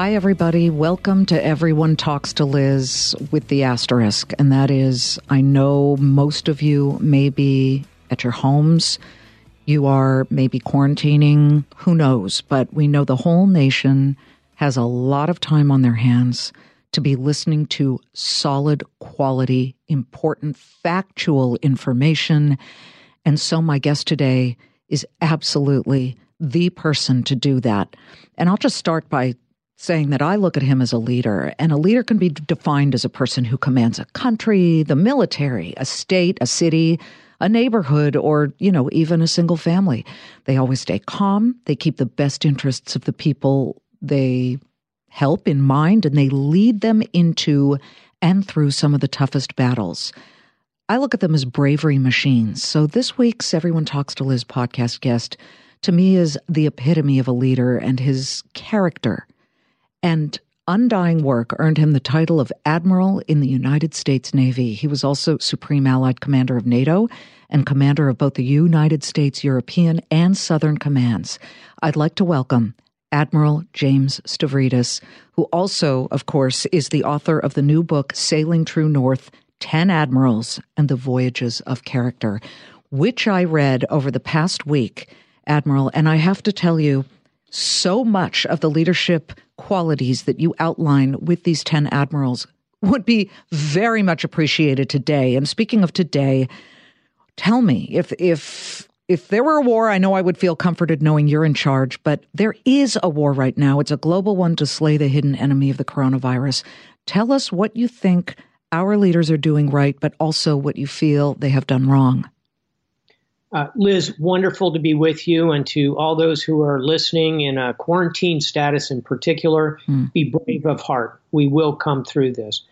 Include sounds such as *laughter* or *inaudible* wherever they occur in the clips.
Hi, everybody. Welcome to Everyone Talks to Liz with the asterisk. And that is, I know most of you may be at your homes. You are maybe quarantining. Who knows? But we know the whole nation has a lot of time on their hands to be listening to solid, quality, important, factual information. And so, my guest today is absolutely the person to do that. And I'll just start by saying that I look at him as a leader, and a leader can be defined as a person who commands a country, the military, a state, a city, a neighborhood, or, you know, even a single family. They always stay calm, they keep the best interests of the people they help in mind, and they lead them into and through some of the toughest battles. I look at them as bravery machines. So this week's Everyone Talks to Liz podcast guest to me is the epitome of a leader and his character and undying work earned him the title of Admiral in the United States Navy. He was also Supreme Allied Commander of NATO and commander of both the United States European and Southern Commands. I'd like to welcome Admiral James Stavridis, who also, of course, is the author of the new book, Sailing True North 10 Admirals and the Voyages of Character, which I read over the past week, Admiral. And I have to tell you, so much of the leadership qualities that you outline with these 10 admirals would be very much appreciated today. And speaking of today, tell me if if if there were a war, I know I would feel comforted knowing you're in charge, but there is a war right now. It's a global one to slay the hidden enemy of the coronavirus. Tell us what you think our leaders are doing right, but also what you feel they have done wrong. Uh, Liz, wonderful to be with you, and to all those who are listening in a quarantine status in particular, mm. be brave of heart. We will come through this.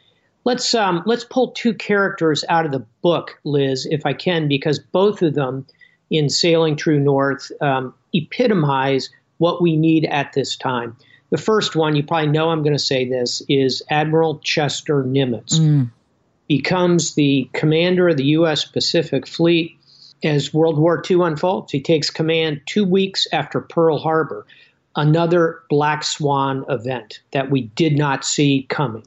Let's um, let's pull two characters out of the book, Liz, if I can, because both of them in Sailing True North um, epitomize what we need at this time. The first one, you probably know I'm going to say this, is Admiral Chester Nimitz. Mm. Becomes the commander of the U.S. Pacific Fleet as World War II unfolds. He takes command two weeks after Pearl Harbor, another black swan event that we did not see coming.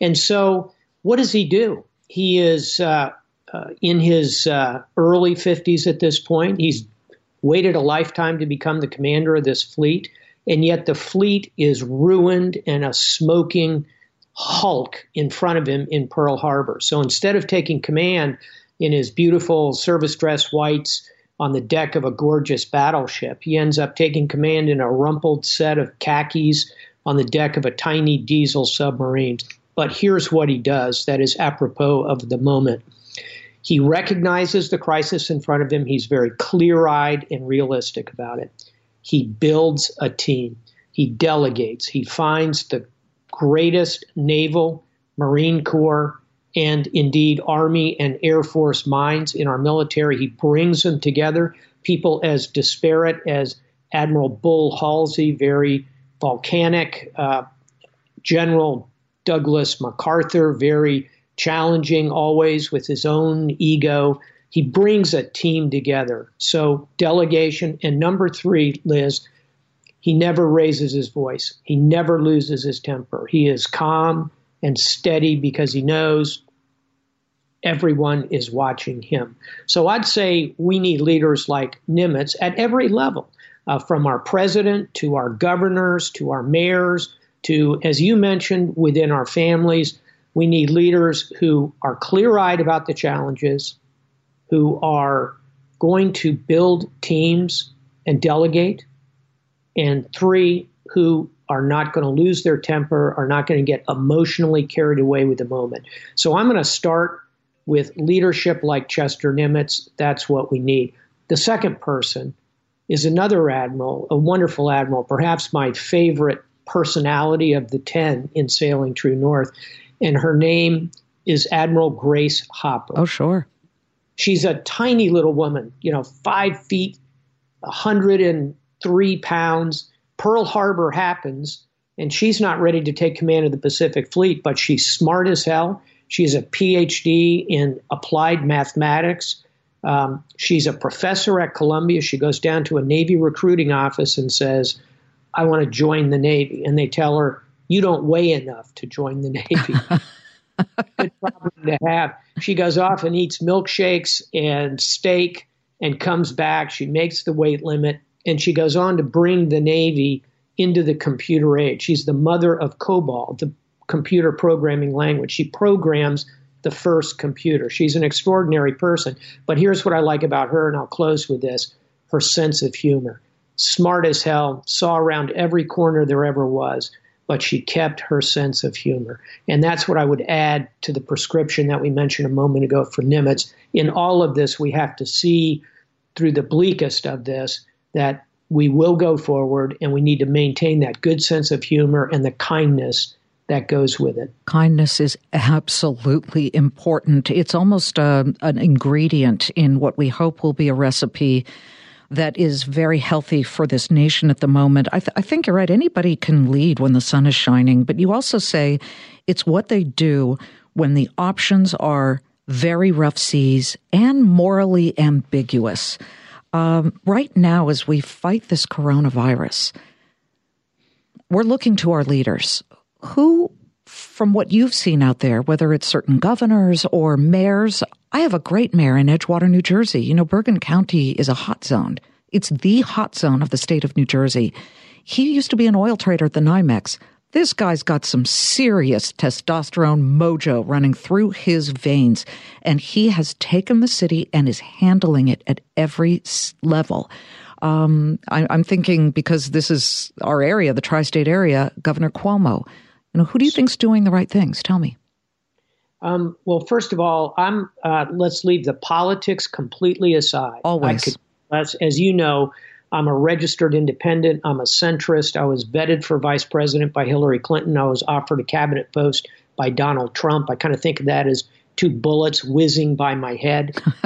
And so, what does he do? He is uh, uh, in his uh, early 50s at this point. He's waited a lifetime to become the commander of this fleet, and yet the fleet is ruined and a smoking hulk in front of him in Pearl Harbor. So instead of taking command, in his beautiful service dress whites on the deck of a gorgeous battleship. He ends up taking command in a rumpled set of khakis on the deck of a tiny diesel submarine. But here's what he does that is apropos of the moment. He recognizes the crisis in front of him. He's very clear eyed and realistic about it. He builds a team. He delegates. He finds the greatest naval, Marine Corps, and indeed Army and Air Force minds in our military. He brings them together. People as disparate as Admiral Bull Halsey, very volcanic, uh, General Douglas MacArthur, very challenging always with his own ego. He brings a team together. So, delegation. And number three, Liz, he never raises his voice. He never loses his temper. He is calm and steady because he knows everyone is watching him. So I'd say we need leaders like Nimitz at every level, uh, from our president to our governors to our mayors to, as you mentioned, within our families. We need leaders who are clear eyed about the challenges, who are going to build teams and delegate, and three, who are not going to lose their temper, are not going to get emotionally carried away with the moment. So I'm going to start with leadership like Chester Nimitz. That's what we need. The second person is another admiral, a wonderful admiral, perhaps my favorite personality of the 10 in Sailing True North. And her name is Admiral Grace Hopper. Oh, sure. She's a tiny little woman, you know, five feet, 103 pounds. Pearl Harbor happens, and she's not ready to take command of the Pacific Fleet, but she's smart as hell. She's a PhD in applied mathematics. Um, she's a professor at Columbia. She goes down to a Navy recruiting office and says, I want to join the Navy. And they tell her, You don't weigh enough to join the Navy. *laughs* Good problem to have. She goes off and eats milkshakes and steak and comes back. She makes the weight limit and she goes on to bring the Navy into the computer age. She's the mother of COBOL, the computer programming language. She programs the first computer. She's an extraordinary person. But here's what I like about her, and I'll close with this her sense of humor. Smart as hell, saw around every corner there ever was, but she kept her sense of humor. And that's what I would add to the prescription that we mentioned a moment ago for Nimitz. In all of this, we have to see through the bleakest of this that we will go forward and we need to maintain that good sense of humor and the kindness that goes with it. Kindness is absolutely important. It's almost a, uh, an ingredient in what we hope will be a recipe that is very healthy for this nation at the moment. I, th- I think you're right. Anybody can lead when the sun is shining, but you also say it's what they do when the options are very rough seas and morally ambiguous. Um, right now, as we fight this coronavirus, we're looking to our leaders. Who, from what you've seen out there, whether it's certain governors or mayors, I have a great mayor in Edgewater, New Jersey. You know, Bergen County is a hot zone. It's the hot zone of the state of New Jersey. He used to be an oil trader at the NYMEX. This guy's got some serious testosterone mojo running through his veins, and he has taken the city and is handling it at every level. Um, I, I'm thinking because this is our area, the tri-state area, Governor Cuomo. You know, who do you think's doing the right things? Tell me. Um, well, first of all, I'm. Uh, let's leave the politics completely aside. Always, could, as, as you know, I'm a registered independent. I'm a centrist. I was vetted for vice president by Hillary Clinton. I was offered a cabinet post by Donald Trump. I kind of think of that as two bullets whizzing by my head. *laughs*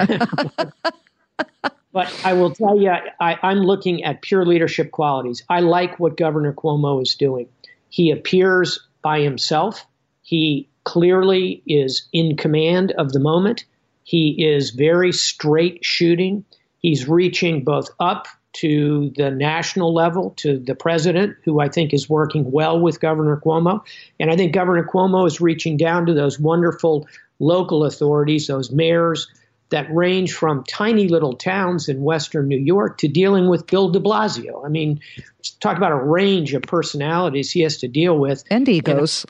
but I will tell you, I, I'm looking at pure leadership qualities. I like what Governor Cuomo is doing. He appears by himself. He clearly is in command of the moment. He is very straight shooting. He's reaching both up to the national level, to the president, who I think is working well with Governor Cuomo. And I think Governor Cuomo is reaching down to those wonderful local authorities, those mayors that range from tiny little towns in Western New York to dealing with Bill de Blasio. I mean, talk about a range of personalities he has to deal with. And egos.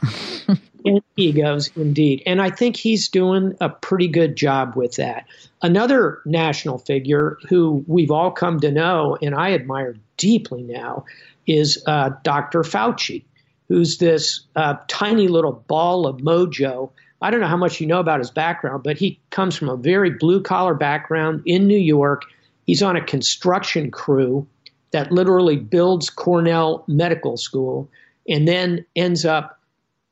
And, *laughs* and egos, indeed. And I think he's doing a pretty good job with that. Another national figure who we've all come to know and I admire deeply now is uh, Dr. Fauci, who's this uh, tiny little ball of mojo. I don't know how much you know about his background, but he comes from a very blue collar background in New York. He's on a construction crew that literally builds Cornell Medical School and then ends up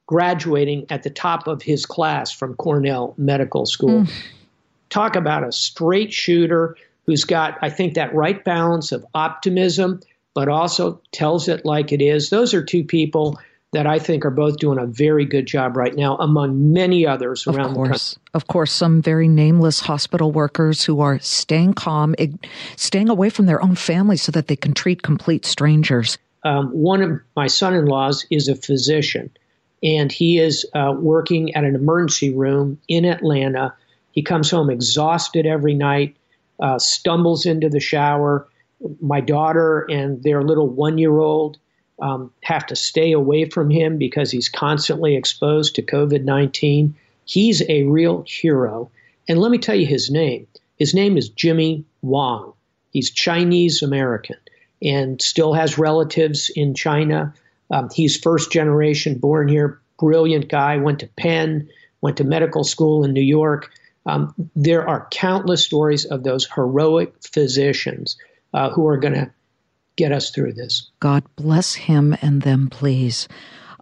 graduating at the top of his class from Cornell Medical School. Mm. Talk about a straight shooter who's got, I think, that right balance of optimism, but also tells it like it is. Those are two people that I think are both doing a very good job right now, among many others around of course, the country. Of course, some very nameless hospital workers who are staying calm, staying away from their own families so that they can treat complete strangers. Um, one of my son in laws is a physician and he is uh, working at an emergency room in Atlanta. He comes home exhausted every night, uh, stumbles into the shower. My daughter and their little one year old um, have to stay away from him because he's constantly exposed to COVID 19. He's a real hero. And let me tell you his name. His name is Jimmy Wong. He's Chinese American and still has relatives in China. Um, he's first generation, born here, brilliant guy, went to Penn, went to medical school in New York. Um, there are countless stories of those heroic physicians uh, who are going to get us through this. God bless him and them, please.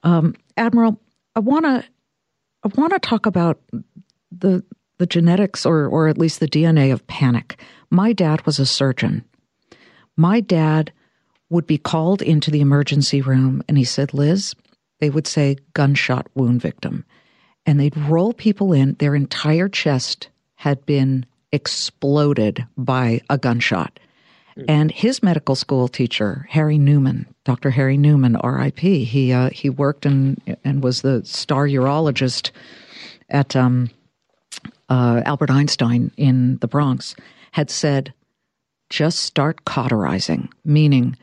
Um, Admiral, I want to I want to talk about the the genetics or or at least the DNA of panic. My dad was a surgeon. My dad would be called into the emergency room and he said, Liz, they would say gunshot wound victim. And they'd roll people in, their entire chest had been exploded by a gunshot. Mm-hmm. And his medical school teacher, Harry Newman, Dr. Harry Newman, R.I.P. He uh, he worked and and was the star urologist at um, uh, Albert Einstein in the Bronx. Had said, just start cauterizing, meaning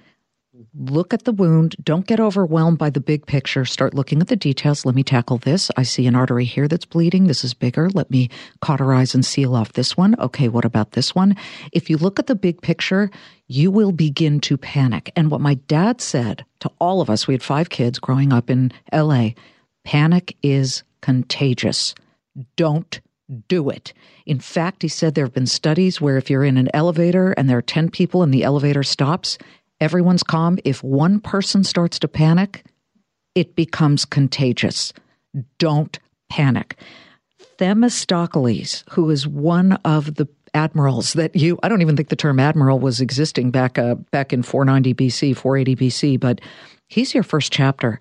look at the wound. Don't get overwhelmed by the big picture. Start looking at the details. Let me tackle this. I see an artery here that's bleeding. This is bigger. Let me cauterize and seal off this one. Okay, what about this one? If you look at the big picture, you will begin to panic. And what my dad said to all of us, we had five kids growing up in LA panic is contagious. Don't do it. In fact, he said there have been studies where if you're in an elevator and there are 10 people and the elevator stops, everyone's calm. If one person starts to panic, it becomes contagious. Don't panic. Themistocles, who is one of the admirals that you I don't even think the term admiral was existing back uh, back in 490 BC, 480 BC, but he's your first chapter.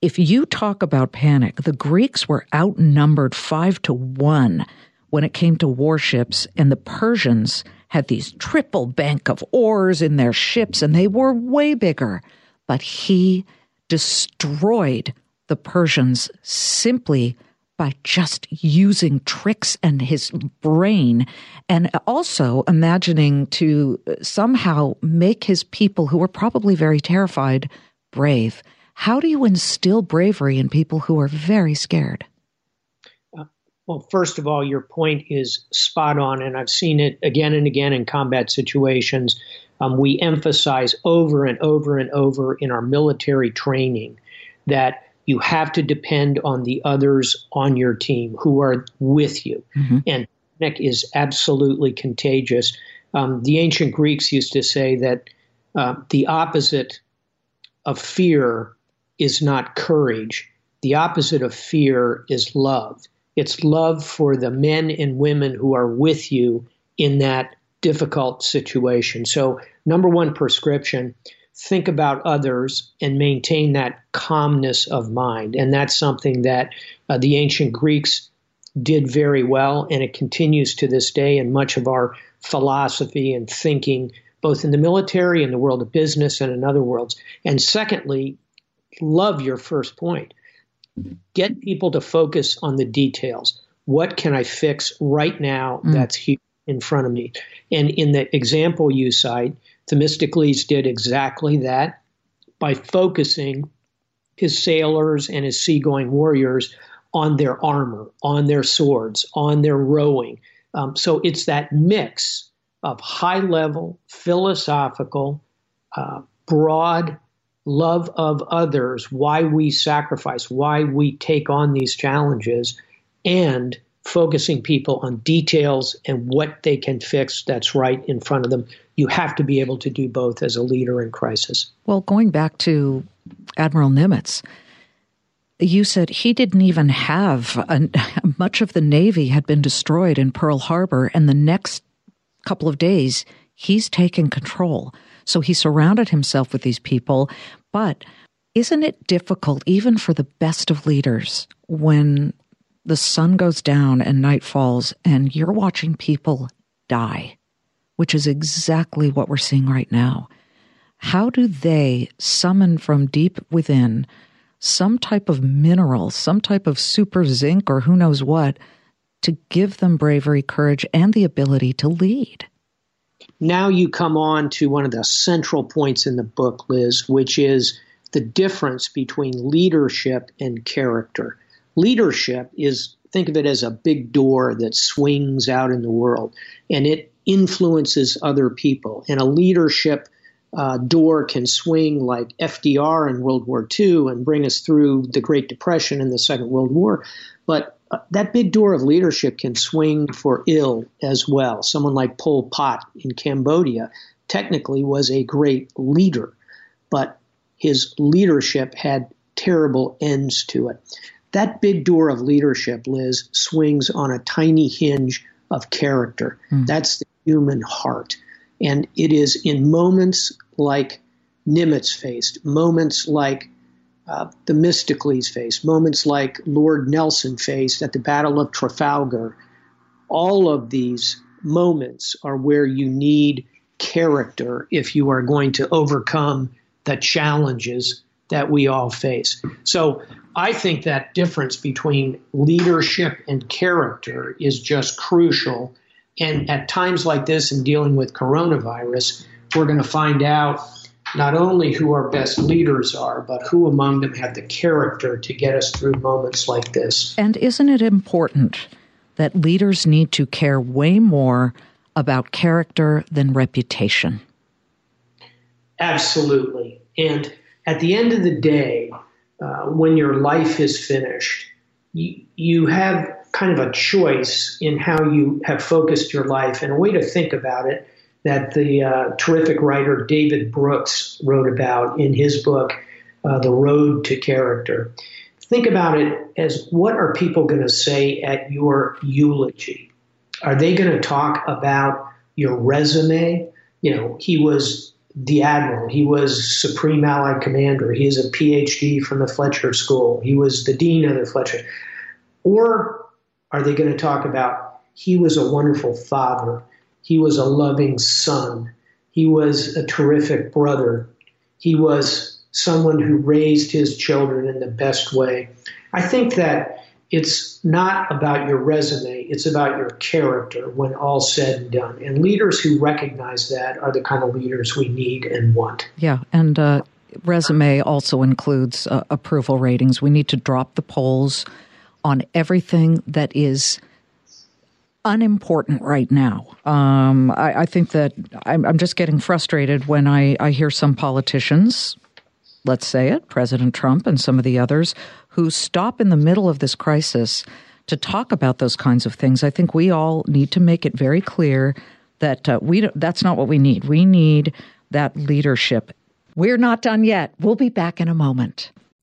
If you talk about panic, the Greeks were outnumbered 5 to 1 when it came to warships and the Persians had these triple bank of oars in their ships, and they were way bigger. But he destroyed the Persians simply by just using tricks and his brain, and also imagining to uh, somehow make his people, who were probably very terrified, brave. How do you instill bravery in people who are very scared? Well, first of all, your point is spot on, and I've seen it again and again in combat situations. Um, we emphasize over and over and over in our military training that you have to depend on the others on your team who are with you. Mm-hmm. And panic is absolutely contagious. Um, the ancient Greeks used to say that uh, the opposite of fear is not courage, the opposite of fear is love. It's love for the men and women who are with you in that difficult situation. So, number one prescription think about others and maintain that calmness of mind. And that's something that uh, the ancient Greeks did very well, and it continues to this day in much of our philosophy and thinking, both in the military, in the world of business, and in other worlds. And secondly, love your first point. Get people to focus on the details. What can I fix right now mm. that's here in front of me? And in the example you cite, Themistocles did exactly that by focusing his sailors and his seagoing warriors on their armor, on their swords, on their rowing. Um, so it's that mix of high level, philosophical, uh, broad love of others, why we sacrifice, why we take on these challenges, and focusing people on details and what they can fix that's right in front of them. You have to be able to do both as a leader in crisis. Well, going back to Admiral Nimitz, you said he didn't even have a, *laughs* much of the Navy had been destroyed in Pearl Harbor, and the next couple of days he's taken control. So he surrounded himself with these people. But isn't it difficult, even for the best of leaders, when the sun goes down and night falls and you're watching people die, which is exactly what we're seeing right now? How do they summon from deep within some type of mineral, some type of super zinc, or who knows what, to give them bravery, courage, and the ability to lead? Now you come on to one of the central points in the book, Liz, which is the difference between leadership and character. Leadership is, think of it as a big door that swings out in the world and it influences other people. And a leadership uh, door can swing like FDR in World War II and bring us through the Great Depression and the Second World War. But uh, that big door of leadership can swing for ill as well. Someone like Pol Pot in Cambodia technically was a great leader, but his leadership had terrible ends to it. That big door of leadership, Liz, swings on a tiny hinge of character. Mm. That's the human heart. And it is in moments like Nimitz faced, moments like uh, Themistocles faced, moments like Lord Nelson faced at the Battle of Trafalgar. All of these moments are where you need character if you are going to overcome the challenges that we all face. So I think that difference between leadership and character is just crucial. And at times like this, in dealing with coronavirus, we're going to find out not only who our best leaders are, but who among them have the character to get us through moments like this. And isn't it important that leaders need to care way more about character than reputation? Absolutely. And at the end of the day, uh, when your life is finished, you, you have kind of a choice in how you have focused your life. And a way to think about it that the uh, terrific writer David Brooks wrote about in his book, uh, The Road to Character. Think about it as what are people going to say at your eulogy? Are they going to talk about your resume? You know, he was the admiral, he was supreme allied commander, he is a PhD from the Fletcher School, he was the dean of the Fletcher. Or are they going to talk about he was a wonderful father? He was a loving son. He was a terrific brother. He was someone who raised his children in the best way. I think that it's not about your resume, it's about your character when all's said and done. And leaders who recognize that are the kind of leaders we need and want. Yeah, and uh, resume also includes uh, approval ratings. We need to drop the polls on everything that is unimportant right now. Um, I, I, think that I'm, I'm, just getting frustrated when I, I hear some politicians, let's say it, President Trump and some of the others, who stop in the middle of this crisis to talk about those kinds of things. I think we all need to make it very clear that uh, we that's not what we need. We need that leadership. We're not done yet. We'll be back in a moment.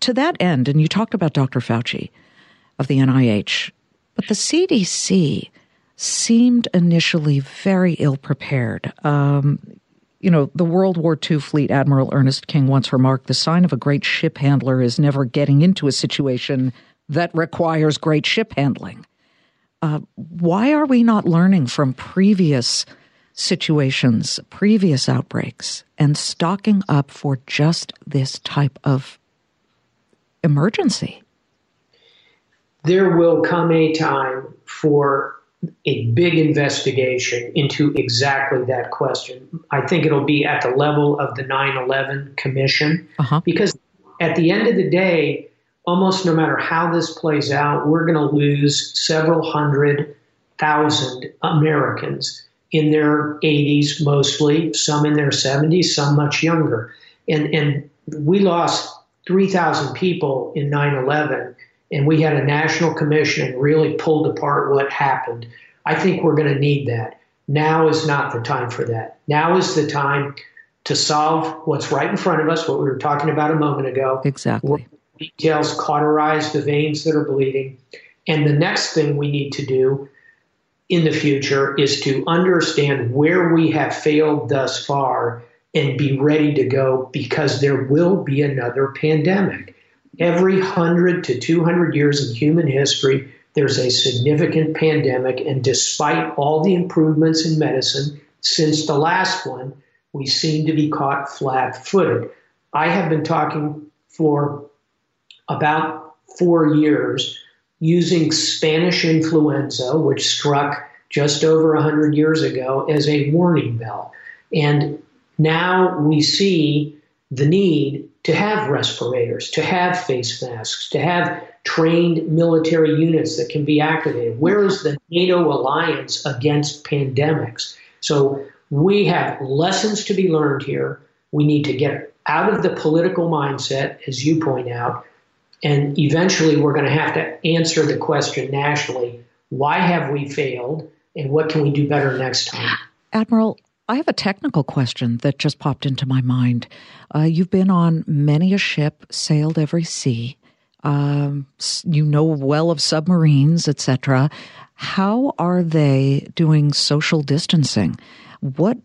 to that end, and you talked about Dr. Fauci of the NIH, but the CDC seemed initially very ill prepared. Um, you know, the World War II fleet admiral Ernest King once remarked the sign of a great ship handler is never getting into a situation that requires great ship handling. Uh, why are we not learning from previous situations, previous outbreaks, and stocking up for just this type of emergency. There will come a time for a big investigation into exactly that question. I think it'll be at the level of the 9 11 Commission uh-huh. because at the end of the day, almost no matter how this plays out, we're going to lose several hundred thousand Americans in their 80s mostly, some in their 70s, some much younger. And, and we lost 3,000 people in 9 11, and we had a national commission and really pulled apart what happened. I think we're going to need that. Now is not the time for that. Now is the time to solve what's right in front of us, what we were talking about a moment ago. Exactly. Details cauterize the veins that are bleeding. And the next thing we need to do in the future is to understand where we have failed thus far and be ready to go because there will be another pandemic. Every 100 to 200 years in human history, there's a significant pandemic, and despite all the improvements in medicine since the last one, we seem to be caught flat footed. I have been talking for about four years using Spanish influenza, which struck just over 100 years ago, as a warning bell. And now we see the need to have respirators, to have face masks, to have trained military units that can be activated. Where is the NATO alliance against pandemics? So we have lessons to be learned here. We need to get out of the political mindset, as you point out, and eventually we're going to have to answer the question nationally why have we failed and what can we do better next time? Admiral, I have a technical question that just popped into my mind. Uh, you've been on many a ship, sailed every sea. Um, you know well of submarines, etc. How are they doing social distancing? What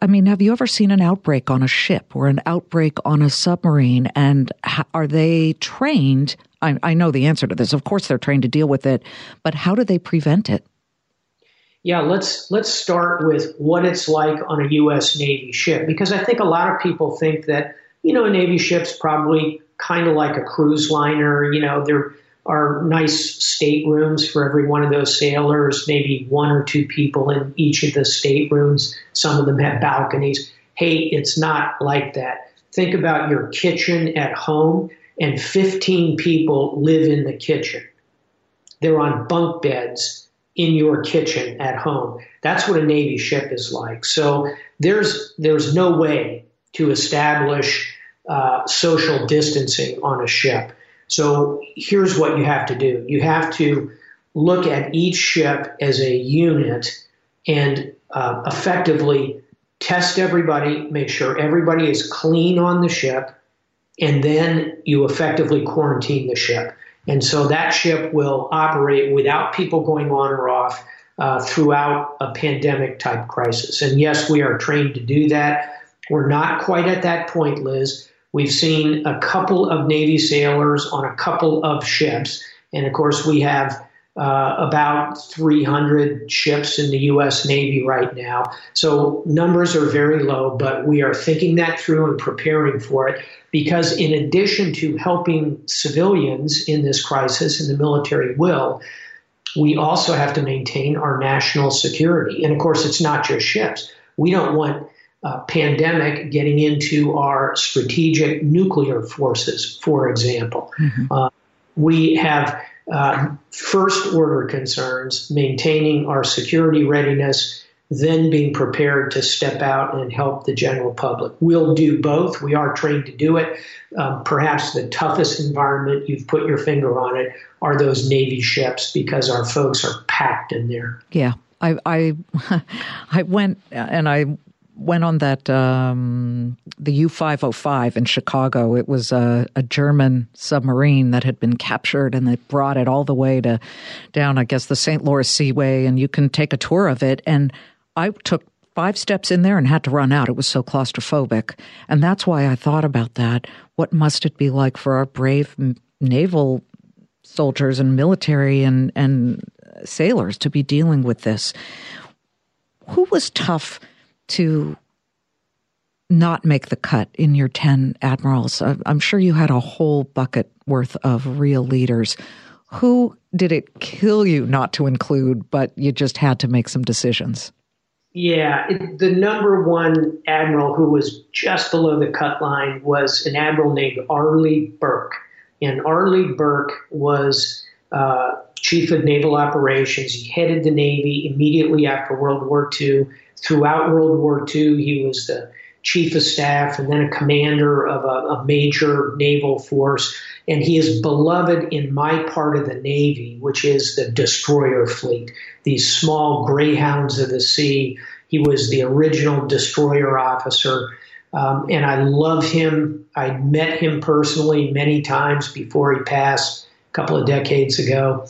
I mean, have you ever seen an outbreak on a ship or an outbreak on a submarine? And are they trained? I, I, know the answer to this. Of course, they're trained to deal with it, but how do they prevent it? Yeah, let's let's start with what it's like on a U.S. Navy ship because I think a lot of people think that you know a Navy ship's probably kind of like a cruise liner. You know, they're are nice staterooms for every one of those sailors, maybe one or two people in each of the staterooms. Some of them have balconies. Hey, it's not like that. Think about your kitchen at home, and 15 people live in the kitchen. They're on bunk beds in your kitchen at home. That's what a Navy ship is like. So there's there's no way to establish uh, social distancing on a ship. So here's what you have to do you have to look at each ship as a unit and uh, effectively test everybody, make sure everybody is clean on the ship, and then you effectively quarantine the ship. And so that ship will operate without people going on or off uh, throughout a pandemic type crisis. And yes, we are trained to do that. We're not quite at that point, Liz. We've seen a couple of Navy sailors on a couple of ships. And of course, we have uh, about 300 ships in the U.S. Navy right now. So numbers are very low, but we are thinking that through and preparing for it because, in addition to helping civilians in this crisis, and the military will, we also have to maintain our national security. And of course, it's not just ships. We don't want uh, pandemic getting into our strategic nuclear forces, for example. Mm-hmm. Uh, we have uh, first order concerns, maintaining our security readiness, then being prepared to step out and help the general public. We'll do both. We are trained to do it. Um, perhaps the toughest environment, you've put your finger on it, are those Navy ships because our folks are packed in there. Yeah. I I *laughs* I went and I went on that um, the U five hundred five in Chicago. It was a, a, German submarine that had been captured, and they brought it all the way to down, I guess, the St. Louis Seaway, and you can take a tour of it. And I took five steps in there and had to run out. It was so claustrophobic, and that's why I thought about that. What must it be like for our brave naval soldiers and military and and sailors to be dealing with this? Who was tough? To not make the cut in your 10 admirals? I'm sure you had a whole bucket worth of real leaders. Who did it kill you not to include, but you just had to make some decisions? Yeah, it, the number one admiral who was just below the cut line was an admiral named Arleigh Burke. And Arleigh Burke was uh, chief of naval operations. He headed the Navy immediately after World War II throughout World War II. He was the chief of staff and then a commander of a, a, major naval force. And he is beloved in my part of the Navy, which is the destroyer fleet, these small greyhounds of the sea. He was the original destroyer officer. Um, and I love him. I met him personally many times before he passed a couple of decades ago.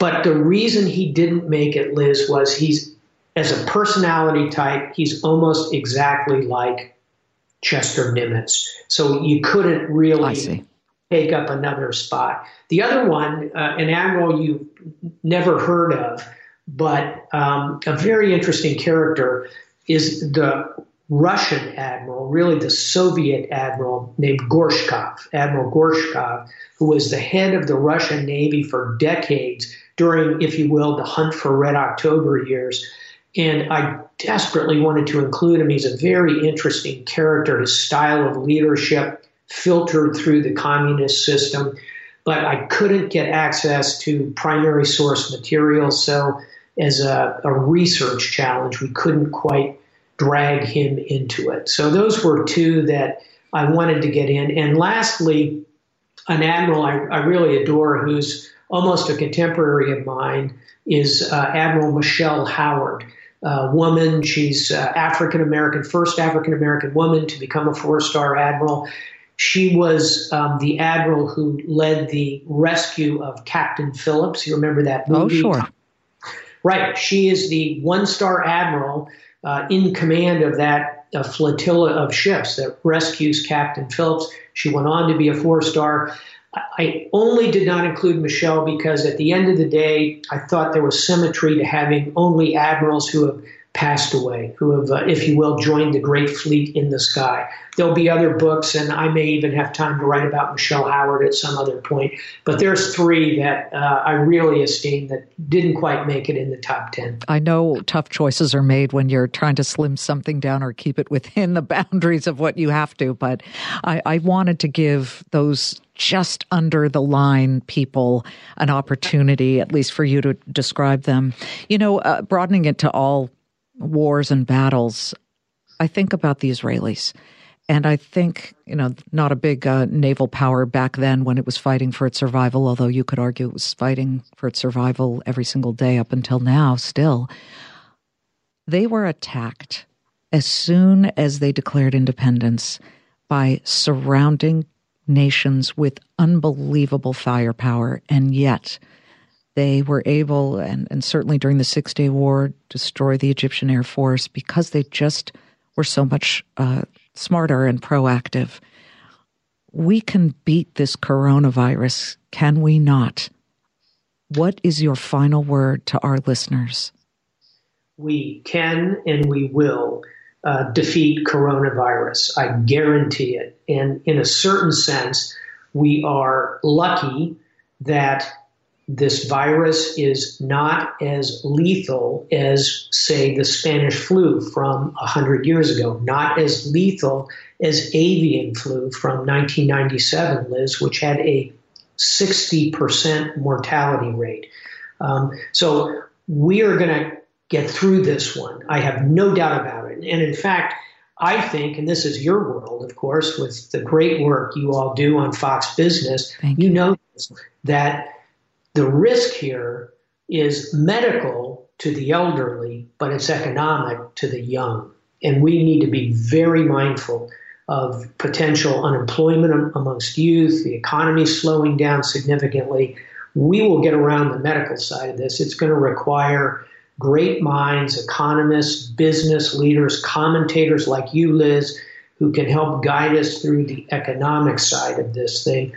But the reason he didn't make it, Liz, was he's as a personality type, he's almost exactly like Chester Nimitz. So you couldn't really take up another spot. The other one, uh, an admiral you've never heard of, but um, a very interesting character, is the Russian admiral, really the Soviet admiral named Gorshkov, Admiral Gorshkov, who was the head of the Russian Navy for decades during, if you will, the hunt for Red October years. And I desperately wanted to include him. He's a very interesting character. His style of leadership filtered through the communist system, but I couldn't get access to primary source material. So, as a, a research challenge, we couldn't quite drag him into it. So, those were two that I wanted to get in. And lastly, an admiral I, I really adore who's almost a contemporary of mine is uh, Admiral Michelle Howard uh, woman. She's uh, African American, first African American woman to become a four star admiral. She was um, the admiral who led the rescue of Captain Phillips. You remember that oh, movie? Oh, sure. Right. She is the one star admiral uh, in command of that uh, flotilla of ships that rescues Captain Phillips. She went on to be a four star. I only did not include Michelle because at the end of the day, I thought there was symmetry to having only admirals who have passed away, who have, uh, if you will, joined the great fleet in the sky. There'll be other books, and I may even have time to write about Michelle Howard at some other point. But there's three that uh, I really esteem that didn't quite make it in the top 10. I know tough choices are made when you're trying to slim something down or keep it within *laughs* the boundaries of what you have to, but I, I wanted to give those just under the line people an opportunity, at least for you to describe them. You know, uh, broadening it to all wars and battles, I think about the Israelis. And I think, you know, not a big uh, naval power back then when it was fighting for its survival, although you could argue it was fighting for its survival every single day up until now, still. They were attacked as soon as they declared independence by surrounding nations with unbelievable firepower, and yet they were able, and, and certainly during the Six Day War, destroy the Egyptian Air Force because they just were so much uh, smarter and proactive. We can beat this coronavirus, can we not? What is your final word to our listeners? We can and we will uh, defeat coronavirus. I guarantee it. And in a certain sense, we are lucky that this virus is not as lethal as, say, the Spanish flu from 100 years ago, not as lethal as avian flu from 1997, Liz, which had a 60% mortality rate. Um, so we are going to get through this one. I have no doubt about it. And in fact, I think, and this is your world, of course, with the great work you all do on Fox Business, you. you know that the risk here is medical to the elderly, but it's economic to the young. And we need to be very mindful of potential unemployment amongst youth, the economy slowing down significantly. We will get around the medical side of this. It's going to require great minds, economists, business leaders, commentators like you, Liz, who can help guide us through the economic side of this thing.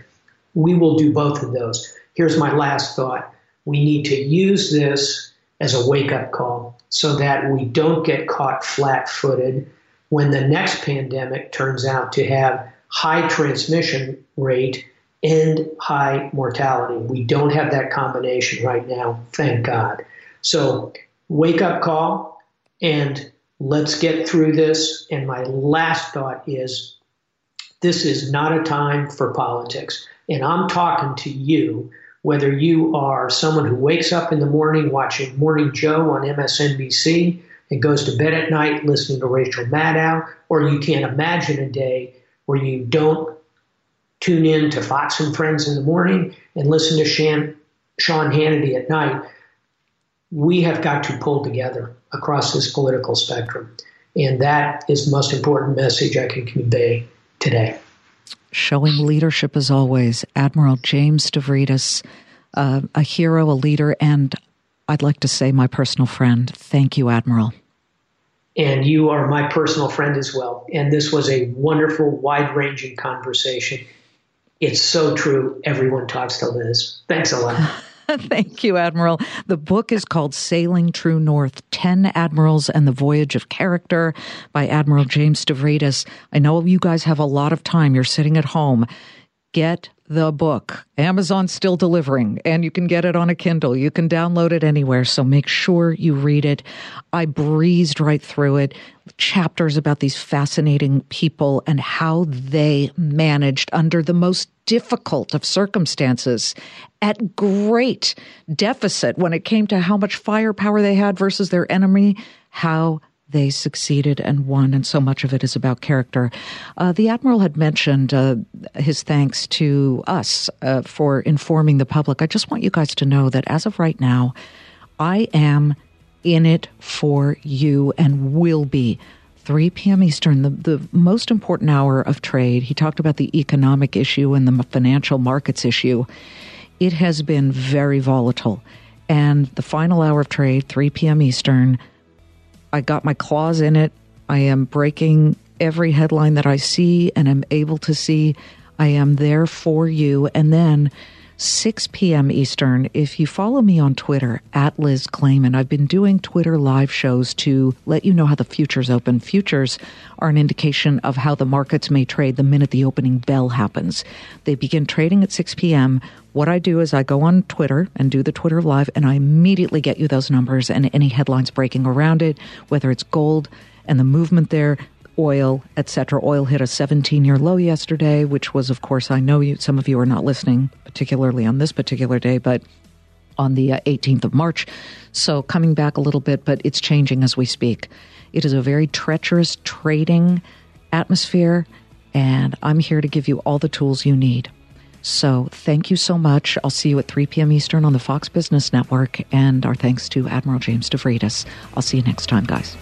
We will do both of those. Here's my last thought we need to use this as a wake up call so that we don't get caught flat footed when the next pandemic turns out to have high transmission rate and high mortality. We don't have that combination right now, thank God. So, wake up call and let's get through this. And my last thought is this is not a time for politics. And I'm talking to you whether you are someone who wakes up in the morning watching Morning Joe on MSNBC and goes to bed at night listening to Rachel Maddow, or you can't imagine a day where you don't tune in to Fox and Friends in the morning and listen to Shan, Sean Hannity at night. We have got to pull together across this political spectrum. And that is the most important message I can convey today showing leadership as always. Admiral James Stavridis, uh, a hero, a leader, and I'd like to say my personal friend. Thank you, Admiral. And you are my personal friend as well. And this was a wonderful, wide ranging conversation. It's so true. Everyone talks to Liz. Thanks a lot. *laughs* *laughs* Thank you, Admiral. The book is called Sailing True North 10 Admirals and the Voyage of Character by Admiral James Stavridis. I know you guys have a lot of time. You're sitting at home. Get the book. Amazon's still delivering, and you can get it on a Kindle. You can download it anywhere, so make sure you read it. I breezed right through it. Chapters about these fascinating people and how they managed under the most difficult of circumstances at great deficit when it came to how much firepower they had versus their enemy, how they succeeded and won, and so much of it is about character. Uh, the Admiral had mentioned uh, his thanks to us uh, for informing the public. I just want you guys to know that as of right now, I am in it for you and will be. 3 p.m. Eastern, the, the most important hour of trade. He talked about the economic issue and the financial markets issue. It has been very volatile. And the final hour of trade, 3 p.m. Eastern, I got my claws in it. I am breaking every headline that I see and am able to see. I am there for you. And then 6 p.m. Eastern, if you follow me on Twitter at Liz Claman, I've been doing Twitter live shows to let you know how the futures open. Futures are an indication of how the markets may trade the minute the opening bell happens. They begin trading at 6 p.m. What I do is I go on Twitter and do the Twitter live, and I immediately get you those numbers and any headlines breaking around it, whether it's gold and the movement there, oil, etc. Oil hit a 17-year low yesterday, which was, of course, I know you, some of you are not listening, particularly on this particular day, but on the uh, 18th of March. So coming back a little bit, but it's changing as we speak. It is a very treacherous trading atmosphere, and I'm here to give you all the tools you need. So thank you so much. I'll see you at 3 p.m. Eastern on the Fox Business Network, and our thanks to Admiral James Stavridis. I'll see you next time, guys.